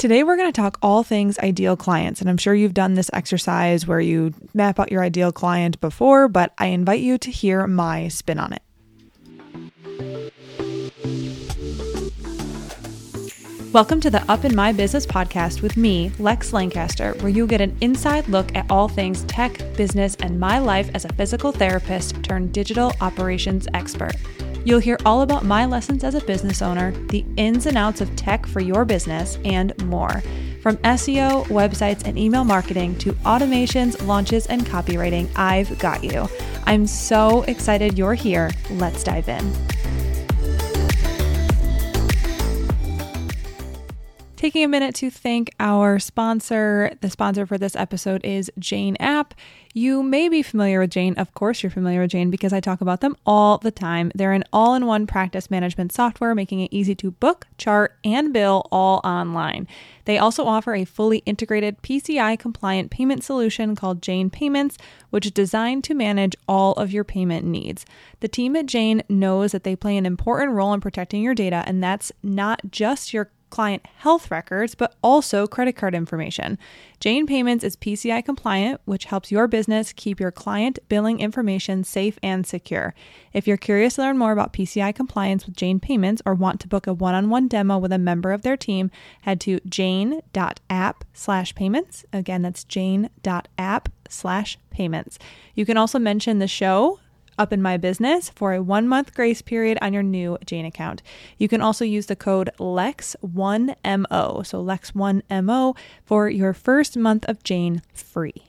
Today, we're going to talk all things ideal clients. And I'm sure you've done this exercise where you map out your ideal client before, but I invite you to hear my spin on it. Welcome to the Up in My Business podcast with me, Lex Lancaster, where you'll get an inside look at all things tech, business, and my life as a physical therapist turned digital operations expert. You'll hear all about my lessons as a business owner, the ins and outs of tech for your business, and more. From SEO, websites, and email marketing to automations, launches, and copywriting, I've got you. I'm so excited you're here. Let's dive in. Taking a minute to thank our sponsor. The sponsor for this episode is Jane App. You may be familiar with Jane. Of course, you're familiar with Jane because I talk about them all the time. They're an all in one practice management software, making it easy to book, chart, and bill all online. They also offer a fully integrated PCI compliant payment solution called Jane Payments, which is designed to manage all of your payment needs. The team at Jane knows that they play an important role in protecting your data, and that's not just your client health records, but also credit card information. Jane Payments is PCI compliant, which helps your business keep your client billing information safe and secure. If you're curious to learn more about PCI compliance with Jane Payments or want to book a one-on-one demo with a member of their team, head to jane.app slash payments. Again, that's jane.app slash payments. You can also mention the show up in my business for a one month grace period on your new Jane account. You can also use the code LEX1MO, so LEX1MO, for your first month of Jane free.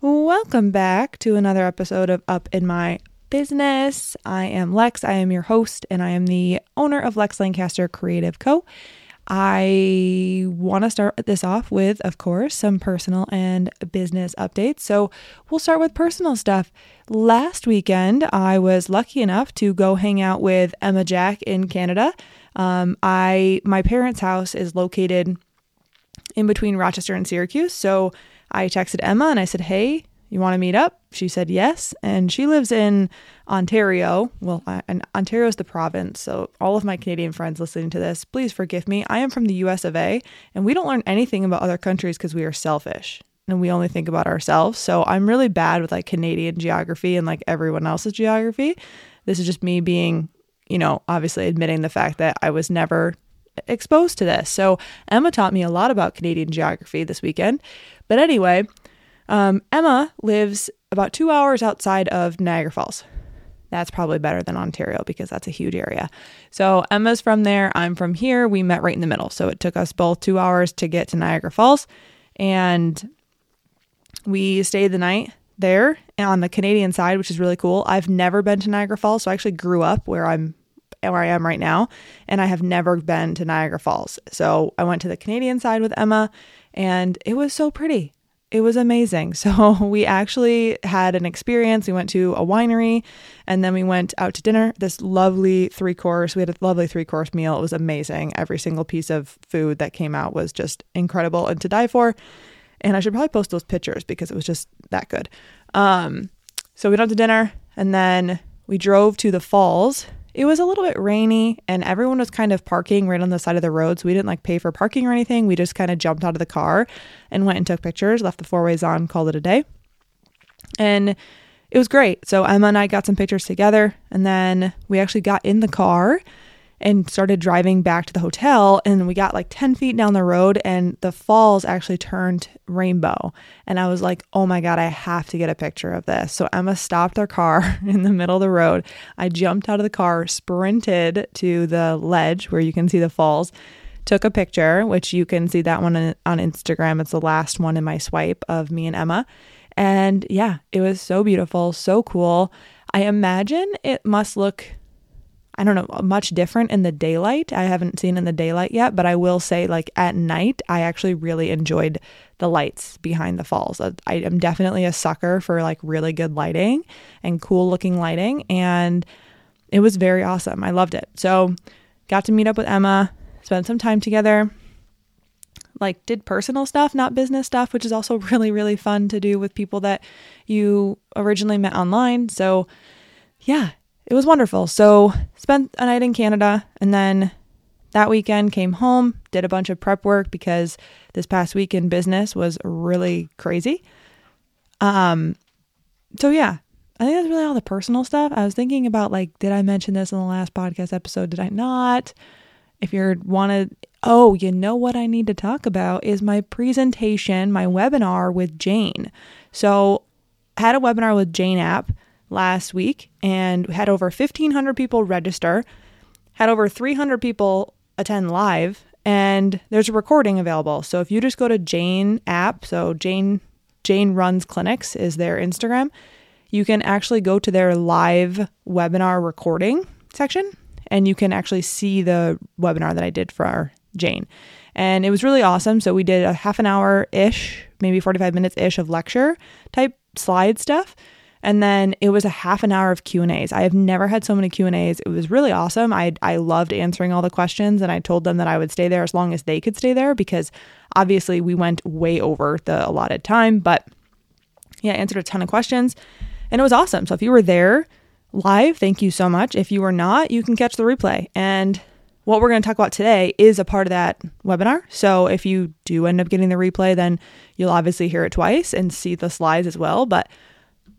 Welcome back to another episode of Up in My Business. I am Lex, I am your host, and I am the owner of Lex Lancaster Creative Co. I want to start this off with, of course, some personal and business updates. So we'll start with personal stuff. Last weekend, I was lucky enough to go hang out with Emma Jack in Canada. Um, I my parents' house is located in between Rochester and Syracuse, so I texted Emma and I said, "Hey, you want to meet up?" She said yes, and she lives in Ontario. Well, and Ontario is the province. So, all of my Canadian friends listening to this, please forgive me. I am from the US of A, and we don't learn anything about other countries because we are selfish and we only think about ourselves. So, I'm really bad with like Canadian geography and like everyone else's geography. This is just me being, you know, obviously admitting the fact that I was never exposed to this. So, Emma taught me a lot about Canadian geography this weekend. But anyway, um, Emma lives about two hours outside of Niagara Falls. That's probably better than Ontario because that's a huge area. So Emma's from there. I'm from here. We met right in the middle. So it took us both two hours to get to Niagara Falls. And we stayed the night there on the Canadian side, which is really cool. I've never been to Niagara Falls. So I actually grew up where I'm where I am right now, and I have never been to Niagara Falls. So I went to the Canadian side with Emma, and it was so pretty it was amazing. So we actually had an experience. We went to a winery and then we went out to dinner. This lovely three course. We had a lovely three course meal. It was amazing. Every single piece of food that came out was just incredible and to die for. And I should probably post those pictures because it was just that good. Um, so we went out to dinner and then we drove to the falls it was a little bit rainy and everyone was kind of parking right on the side of the road. So we didn't like pay for parking or anything. We just kind of jumped out of the car and went and took pictures, left the four ways on, called it a day. And it was great. So Emma and I got some pictures together and then we actually got in the car and started driving back to the hotel. And we got like 10 feet down the road, and the falls actually turned rainbow. And I was like, oh my God, I have to get a picture of this. So Emma stopped our car in the middle of the road. I jumped out of the car, sprinted to the ledge where you can see the falls. Took a picture, which you can see that one on Instagram. It's the last one in my swipe of me and Emma. And yeah, it was so beautiful, so cool. I imagine it must look I don't know, much different in the daylight. I haven't seen in the daylight yet, but I will say, like at night, I actually really enjoyed the lights behind the falls. I am definitely a sucker for like really good lighting and cool looking lighting. And it was very awesome. I loved it. So, got to meet up with Emma, spent some time together, like did personal stuff, not business stuff, which is also really, really fun to do with people that you originally met online. So, yeah, it was wonderful. So, spent a night in Canada and then that weekend, came home, did a bunch of prep work because this past week in business was really crazy. Um, so yeah, I think that's really all the personal stuff. I was thinking about like, did I mention this in the last podcast episode? Did I not? If you're want to, oh, you know what I need to talk about is my presentation, my webinar with Jane. So, had a webinar with Jane App last week and had over 1,500 people register, had over 300 people attend live, and there's a recording available. So if you just go to Jane App, so Jane Jane Runs Clinics is their Instagram, you can actually go to their live webinar recording section and you can actually see the webinar that I did for our Jane. And it was really awesome. So we did a half an hour ish, maybe 45 minutes ish of lecture type slide stuff and then it was a half an hour of q&a's i have never had so many q&a's it was really awesome. I, I loved answering all the questions and i told them that i would stay there as long as they could stay there because obviously we went way over the allotted time but yeah answered a ton of questions and it was awesome. So if you were there live thank you so much. If you were not you can catch the replay. And what we're going to talk about today is a part of that webinar. So if you do end up getting the replay, then you'll obviously hear it twice and see the slides as well. But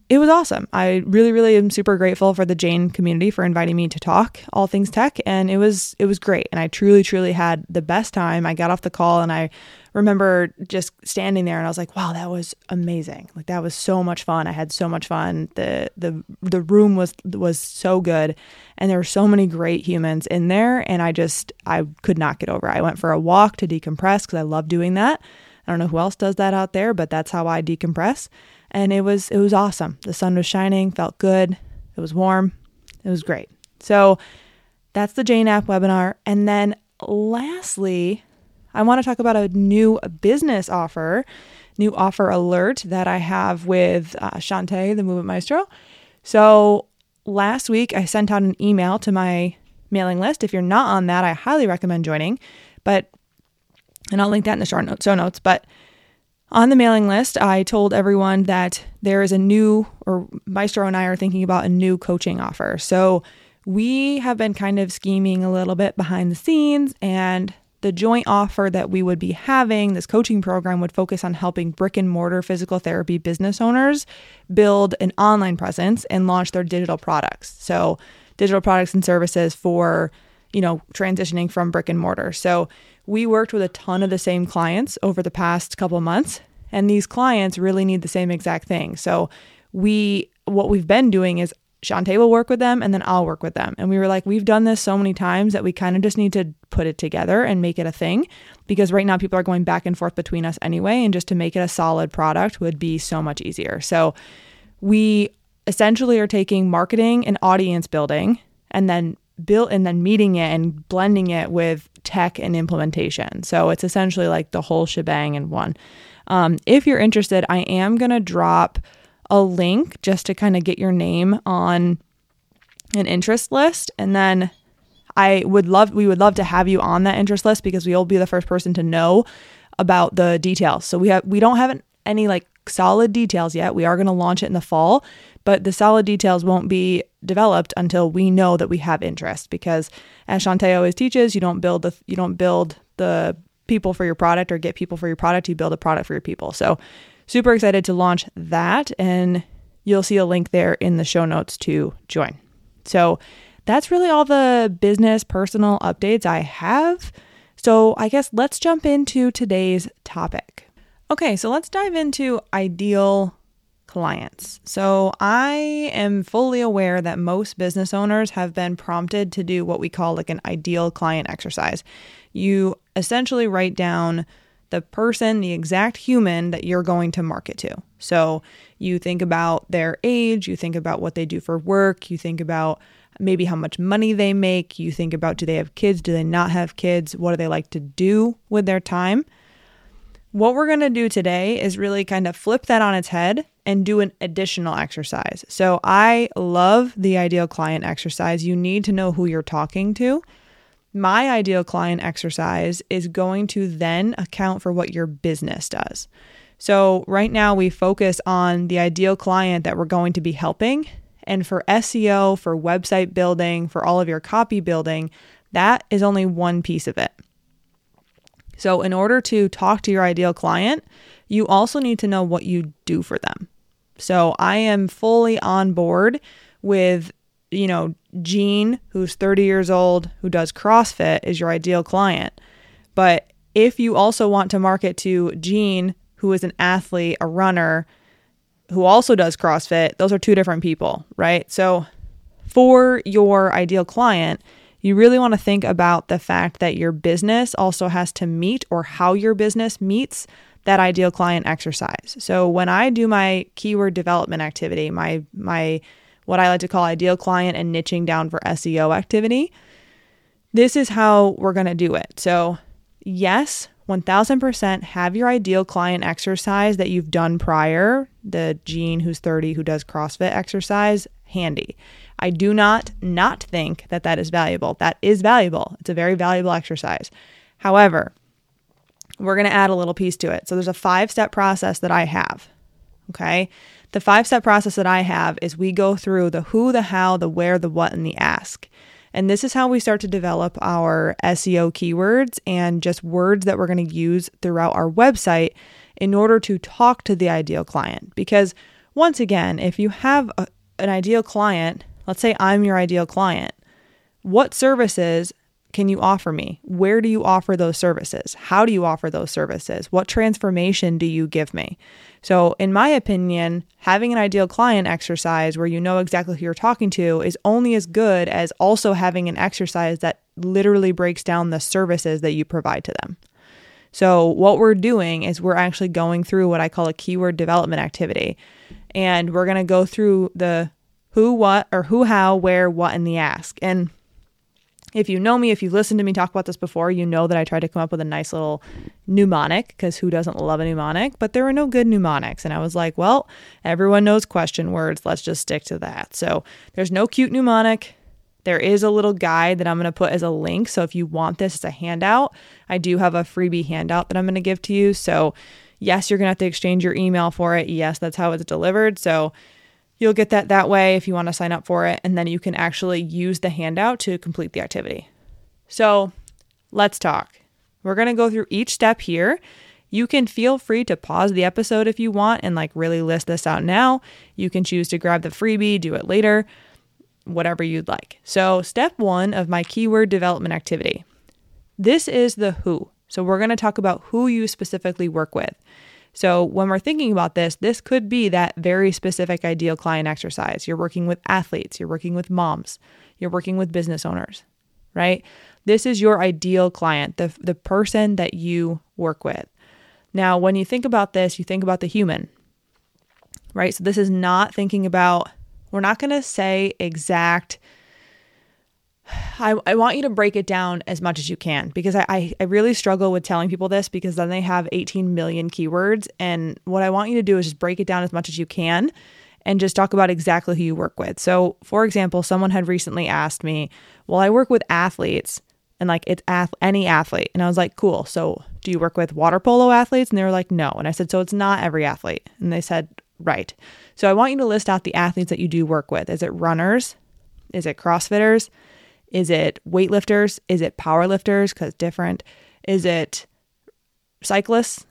it was awesome. I really, really am super grateful for the Jane community for inviting me to talk all things tech, and it was it was great. And I truly, truly had the best time. I got off the call and I remember just standing there and I was like, wow, that was amazing. Like that was so much fun. I had so much fun. The the the room was was so good and there were so many great humans in there and I just I could not get over. It. I went for a walk to decompress cuz I love doing that. I don't know who else does that out there, but that's how I decompress and it was it was awesome. The sun was shining, felt good. It was warm. It was great. So that's the Jane app webinar. And then lastly, I want to talk about a new business offer, new offer alert that I have with uh, Shantae, the Movement Maestro. So last week I sent out an email to my mailing list. If you're not on that, I highly recommend joining. But and I'll link that in the show notes. But on the mailing list, I told everyone that there is a new, or Maestro and I are thinking about a new coaching offer. So we have been kind of scheming a little bit behind the scenes, and the joint offer that we would be having, this coaching program, would focus on helping brick and mortar physical therapy business owners build an online presence and launch their digital products. So, digital products and services for, you know, transitioning from brick and mortar. So, we worked with a ton of the same clients over the past couple months, and these clients really need the same exact thing. So we what we've been doing is Shantae will work with them and then I'll work with them. And we were like, we've done this so many times that we kind of just need to put it together and make it a thing because right now people are going back and forth between us anyway. And just to make it a solid product would be so much easier. So we essentially are taking marketing and audience building and then built and then meeting it and blending it with tech and implementation. So it's essentially like the whole shebang in one. Um, if you're interested, I am going to drop a link just to kind of get your name on an interest list. And then I would love, we would love to have you on that interest list because we'll be the first person to know about the details. So we have, we don't have any like solid details yet. We are going to launch it in the fall, but the solid details won't be developed until we know that we have interest because as Shantae always teaches, you don't build the you don't build the people for your product or get people for your product, you build a product for your people. So super excited to launch that and you'll see a link there in the show notes to join. So that's really all the business personal updates I have. So I guess let's jump into today's topic. Okay, so let's dive into ideal clients. So, I am fully aware that most business owners have been prompted to do what we call like an ideal client exercise. You essentially write down the person, the exact human that you're going to market to. So, you think about their age, you think about what they do for work, you think about maybe how much money they make, you think about do they have kids, do they not have kids, what do they like to do with their time. What we're going to do today is really kind of flip that on its head and do an additional exercise. So, I love the ideal client exercise. You need to know who you're talking to. My ideal client exercise is going to then account for what your business does. So, right now we focus on the ideal client that we're going to be helping. And for SEO, for website building, for all of your copy building, That is only one piece of it. So, in order to talk to your ideal client, you also need to know what you do for them. So, I am fully on board with, you know, Jean, who's 30 years old, who does CrossFit, is your ideal client. But if you also want to market to Jean, who is an athlete, a runner, who also does CrossFit, those are two different people, right? So, for your ideal client, you really want to think about the fact that your business also has to meet or how your business meets that ideal client exercise. So when I do my keyword development activity, my my what I like to call ideal client and niching down for SEO activity, this is how we're going to do it. So, yes, 1000% have your ideal client exercise that you've done prior, the Jean who's 30 who does CrossFit exercise, handy. I do not not think that that is valuable. That is valuable. It's a very valuable exercise. However, we're going to add a little piece to it. So there's a five step process that I have. Okay. The five step process that I have is we go through the who, the how, the where, the what, and the ask. And this is how we start to develop our SEO keywords and just words that we're going to use throughout our website in order to talk to the ideal client. Because once again, if you have a, an ideal client Let's say I'm your ideal client. What services can you offer me? Where do you offer those services? How do you offer those services? What transformation do you give me? So, in my opinion, having an ideal client exercise where you know exactly who you're talking to is only as good as also having an exercise that literally breaks down the services that you provide to them. So, what we're doing is we're actually going through what I call a keyword development activity. And we're going to go through the who, what, or who, how, where, what, and the ask. And if you know me, if you've listened to me talk about this before, you know that I tried to come up with a nice little mnemonic because who doesn't love a mnemonic? But there were no good mnemonics. And I was like, well, everyone knows question words. Let's just stick to that. So there's no cute mnemonic. There is a little guide that I'm going to put as a link. So if you want this as a handout, I do have a freebie handout that I'm going to give to you. So, yes, you're going to have to exchange your email for it. Yes, that's how it's delivered. So, You'll get that that way if you want to sign up for it, and then you can actually use the handout to complete the activity. So let's talk. We're going to go through each step here. You can feel free to pause the episode if you want and like really list this out now. You can choose to grab the freebie, do it later, whatever you'd like. So, step one of my keyword development activity this is the who. So, we're going to talk about who you specifically work with. So, when we're thinking about this, this could be that very specific ideal client exercise. You're working with athletes, you're working with moms, you're working with business owners, right? This is your ideal client, the, the person that you work with. Now, when you think about this, you think about the human, right? So, this is not thinking about, we're not going to say exact I, I want you to break it down as much as you can because I, I, I really struggle with telling people this because then they have 18 million keywords. And what I want you to do is just break it down as much as you can and just talk about exactly who you work with. So, for example, someone had recently asked me, Well, I work with athletes and like it's ath- any athlete. And I was like, Cool. So, do you work with water polo athletes? And they were like, No. And I said, So it's not every athlete. And they said, Right. So, I want you to list out the athletes that you do work with. Is it runners? Is it CrossFitters? Is it weightlifters? Is it powerlifters? Because different. Is it cyclists?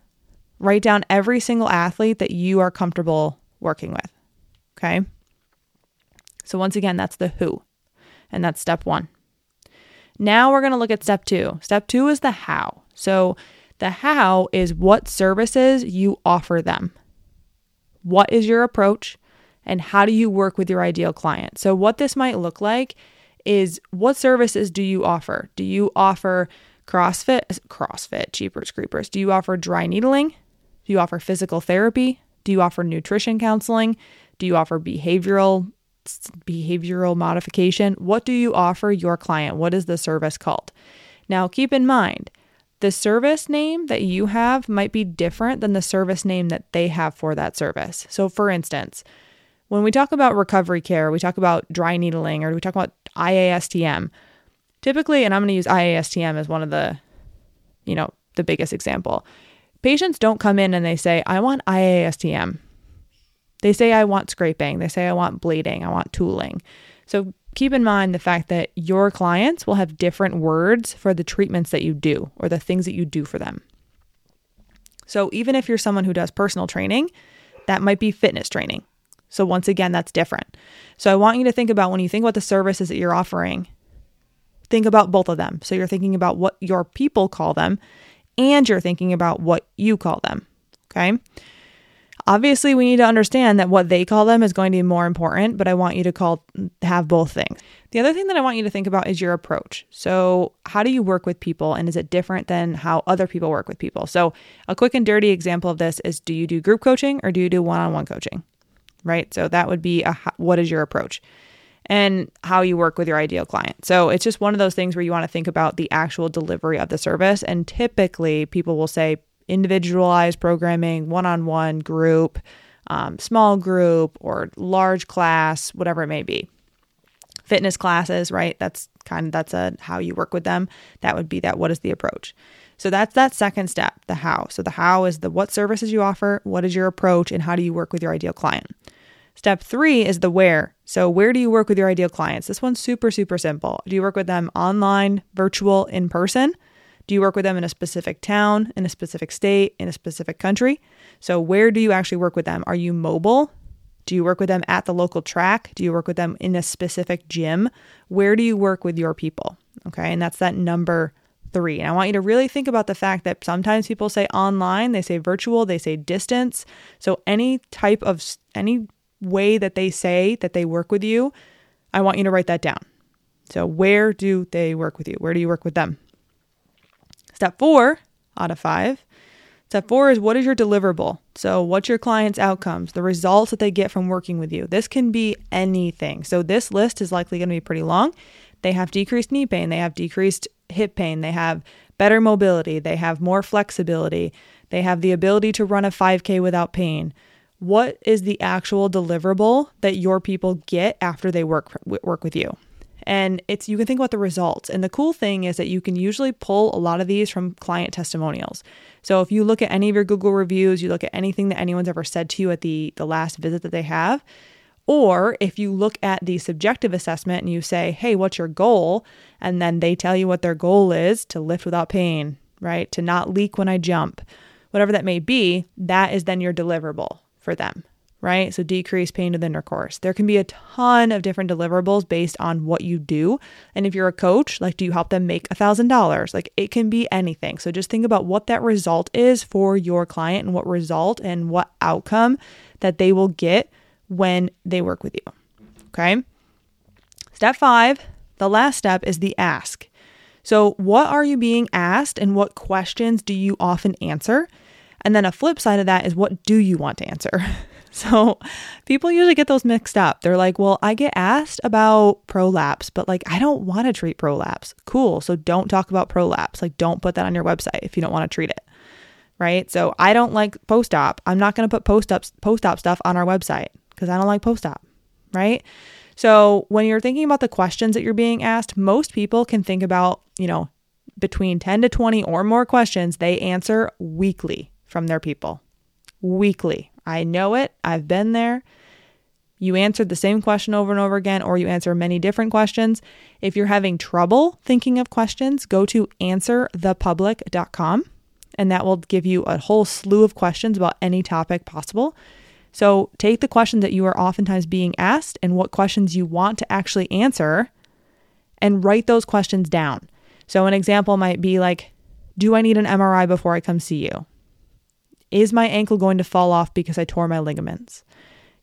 Write down every single athlete that you are comfortable working with. Okay. So, once again, that's the who, and that's step one. Now we're going to look at step two. Step two is the how. So, the how is what services you offer them. What is your approach? And how do you work with your ideal client? So, what this might look like is what services do you offer? Do you offer CrossFit, CrossFit, Cheapers Creepers? Do you offer dry needling? Do you offer physical therapy? Do you offer nutrition counseling? Do you offer behavioral behavioral modification? What do you offer your client? What is the service called? Now, keep in mind, the service name that you have might be different than the service name that they have for that service. So, for instance, when we talk about recovery care, we talk about dry needling or we talk about IASTM. Typically, and I'm going to use IASTM as one of the, you know, the biggest example. Patients don't come in and they say, I want IASTM. They say, I want scraping. They say, I want bleeding. I want tooling. So keep in mind the fact that your clients will have different words for the treatments that you do or the things that you do for them. So even if you're someone who does personal training, that might be fitness training. So once again, that's different. So I want you to think about when you think about the services that you're offering, think about both of them. So you're thinking about what your people call them and you're thinking about what you call them. Okay. Obviously, we need to understand that what they call them is going to be more important, but I want you to call have both things. The other thing that I want you to think about is your approach. So, how do you work with people and is it different than how other people work with people? So, a quick and dirty example of this is do you do group coaching or do you do one-on-one coaching? Right? So, that would be a what is your approach? and how you work with your ideal client. So it's just one of those things where you want to think about the actual delivery of the service. And typically, people will say individualized programming, one on one, group, um, small group, or large class, whatever it may be. Fitness classes, right? That's kind of that's a how you work with them. That would be that. What is the approach? So that's that second step, the how. So the how is the what services you offer, what is your approach, and how do you work with your ideal client. Step three is the where. So, where do you work with your ideal clients? This one's super, super simple. Do you work with them online, virtual, in person? Do you work with them in a specific town, in a specific state, in a specific country? So, where do you actually work with them? Are you mobile? Do you work with them at the local track? Do you work with them in a specific gym? Where do you work with your people? Okay. And that's that number three. And I want you to really think about the fact that sometimes people say online, they say virtual, they say distance. So, any type of, any way that they say that they work with you, I want you to write that down. So, where do they work with you? Where do you work with them? Step four out of five. Step four is what is your deliverable? So, what's your client's outcomes, the results that they get from working with you? This can be anything. So, this list is likely going to be pretty long. They have decreased knee pain, they have decreased hip pain, they have better mobility, they have more flexibility, they have the ability to run a 5K without pain. What is the actual deliverable that your people get after they work work with you? And it's you can think about the results. And the cool thing is that you can usually pull a lot of these from client testimonials. So if you look at any of your Google reviews, you look at anything that anyone's ever said to you at the the last visit that they have, or if you look at the subjective assessment and you say, "Hey, what's your goal?" and then they tell you what their goal is to lift without pain, right? To not leak when I jump. Whatever that may be, that is then your deliverable for them right? So decrease pain with intercourse. There can be a ton of different deliverables based on what you do. And if you're a coach, like do you help them make a thousand dollars? Like it can be anything. So just think about what that result is for your client and what result and what outcome that they will get when they work with you. Okay. Step five, the last step is the ask. So, what are you being asked and what questions do you often answer? And then a flip side of that is what do you want to answer? So people usually get those mixed up. They're like, well, I get asked about prolapse, but like, I don't want to treat prolapse. Cool. So don't talk about prolapse. Like, don't put that on your website if you don't want to treat it. Right. So I don't like post op. I'm not going to put post op post op stuff on our website because I don't like post op. Right. So when you're thinking about the questions that you're being asked, most people can think about, you know, between 10 to 20 or more questions they answer weekly from their people. Weekly. I know it. I've been there. You answered the same question over and over again, or you answer many different questions. If you're having trouble thinking of questions, go to answerthepublic.com and that will give you a whole slew of questions about any topic possible. So take the questions that you are oftentimes being asked and what questions you want to actually answer and write those questions down. So, an example might be like, Do I need an MRI before I come see you? Is my ankle going to fall off because I tore my ligaments?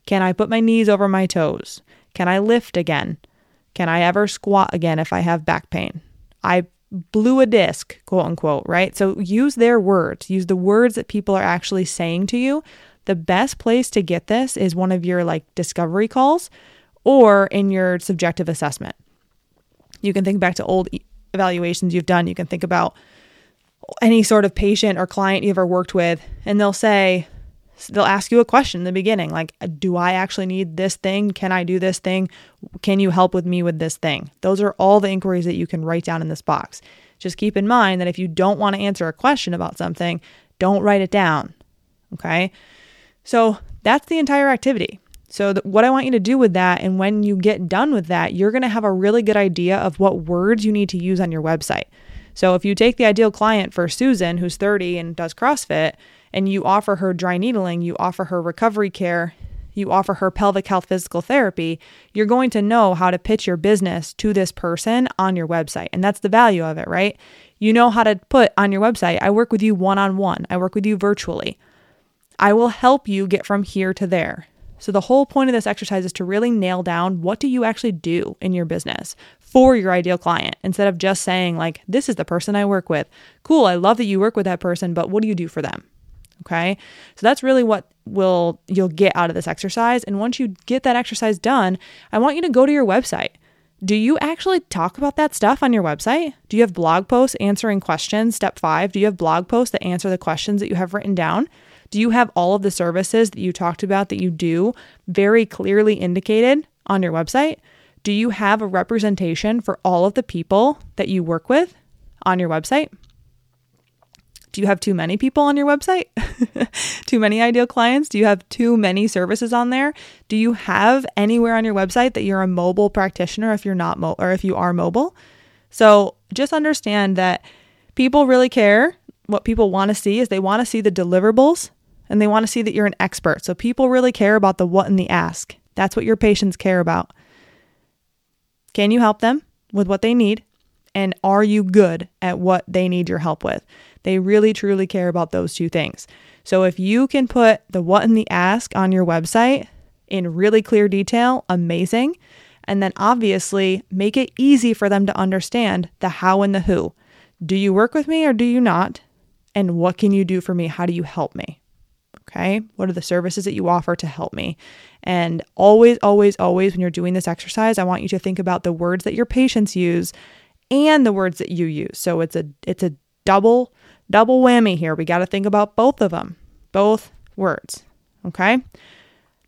Can I put my knees over my toes? Can I lift again? Can I ever squat again if I have back pain? I blew a disc, quote unquote, right? So use their words, use the words that people are actually saying to you. The best place to get this is one of your like discovery calls or in your subjective assessment. You can think back to old evaluations you've done. You can think about any sort of patient or client you've ever worked with, and they'll say, they'll ask you a question in the beginning like, uh, Do I actually need this thing? Can I do this thing? Can you help with me with this thing? Those are all the inquiries that you can write down in this box. Just keep in mind that if you don't want to answer a question about something, don't write it down. Okay. So that's the entire activity. So, th- what I want you to do with that, and when you get done with that, you're going to have a really good idea of what words you need to use on your website. So, if you take the ideal client for Susan, who's 30 and does CrossFit, and you offer her dry needling, you offer her recovery care, you offer her pelvic health physical therapy, you're going to know how to pitch your business to this person on your website. And that's the value of it, right? You know how to put on your website, I work with you one on one, I work with you virtually. I will help you get from here to there. So the whole point of this exercise is to really nail down what do you actually do in your business for your ideal client instead of just saying like this is the person I work with. Cool, I love that you work with that person, but what do you do for them? Okay? So that's really what will you'll get out of this exercise and once you get that exercise done, I want you to go to your website. Do you actually talk about that stuff on your website? Do you have blog posts answering questions? Step 5, do you have blog posts that answer the questions that you have written down? Do you have all of the services that you talked about that you do very clearly indicated on your website? Do you have a representation for all of the people that you work with on your website? Do you have too many people on your website? too many ideal clients? Do you have too many services on there? Do you have anywhere on your website that you're a mobile practitioner if you're not mo- or if you are mobile? So, just understand that people really care. What people want to see is they want to see the deliverables and they want to see that you're an expert. So people really care about the what and the ask. That's what your patients care about. Can you help them with what they need? And are you good at what they need your help with? They really truly care about those two things. So if you can put the what and the ask on your website in really clear detail, amazing. And then obviously make it easy for them to understand the how and the who. Do you work with me or do you not? And what can you do for me? How do you help me? Okay. What are the services that you offer to help me? And always, always, always, when you're doing this exercise, I want you to think about the words that your patients use and the words that you use. So it's a it's a double double whammy here. We got to think about both of them, both words. Okay.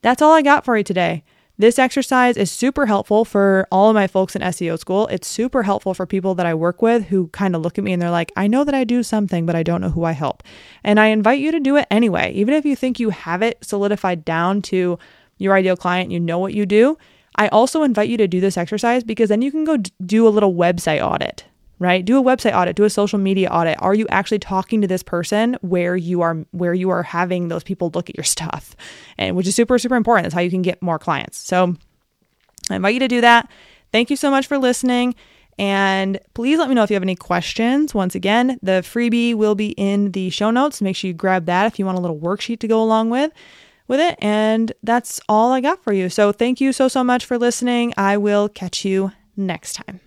That's all I got for you today. This exercise is super helpful for all of my folks in SEO school. It's super helpful for people that I work with who kind of look at me and they're like, I know that I do something, but I don't know who I help. And I invite you to do it anyway. Even if you think you have it solidified down to your ideal client, you know what you do. I also invite you to do this exercise because then you can go do a little website audit right? Do a website audit, do a social media audit. Are you actually talking to this person where you are where you are having those people look at your stuff? And which is super super important. That's how you can get more clients. So I invite you to do that. Thank you so much for listening. And please let me know if you have any questions. Once again, the freebie will be in the show notes. Make sure you grab that if you want a little worksheet to go along with with it. And that's all I got for you. So thank you so so much for listening. I will catch you next time.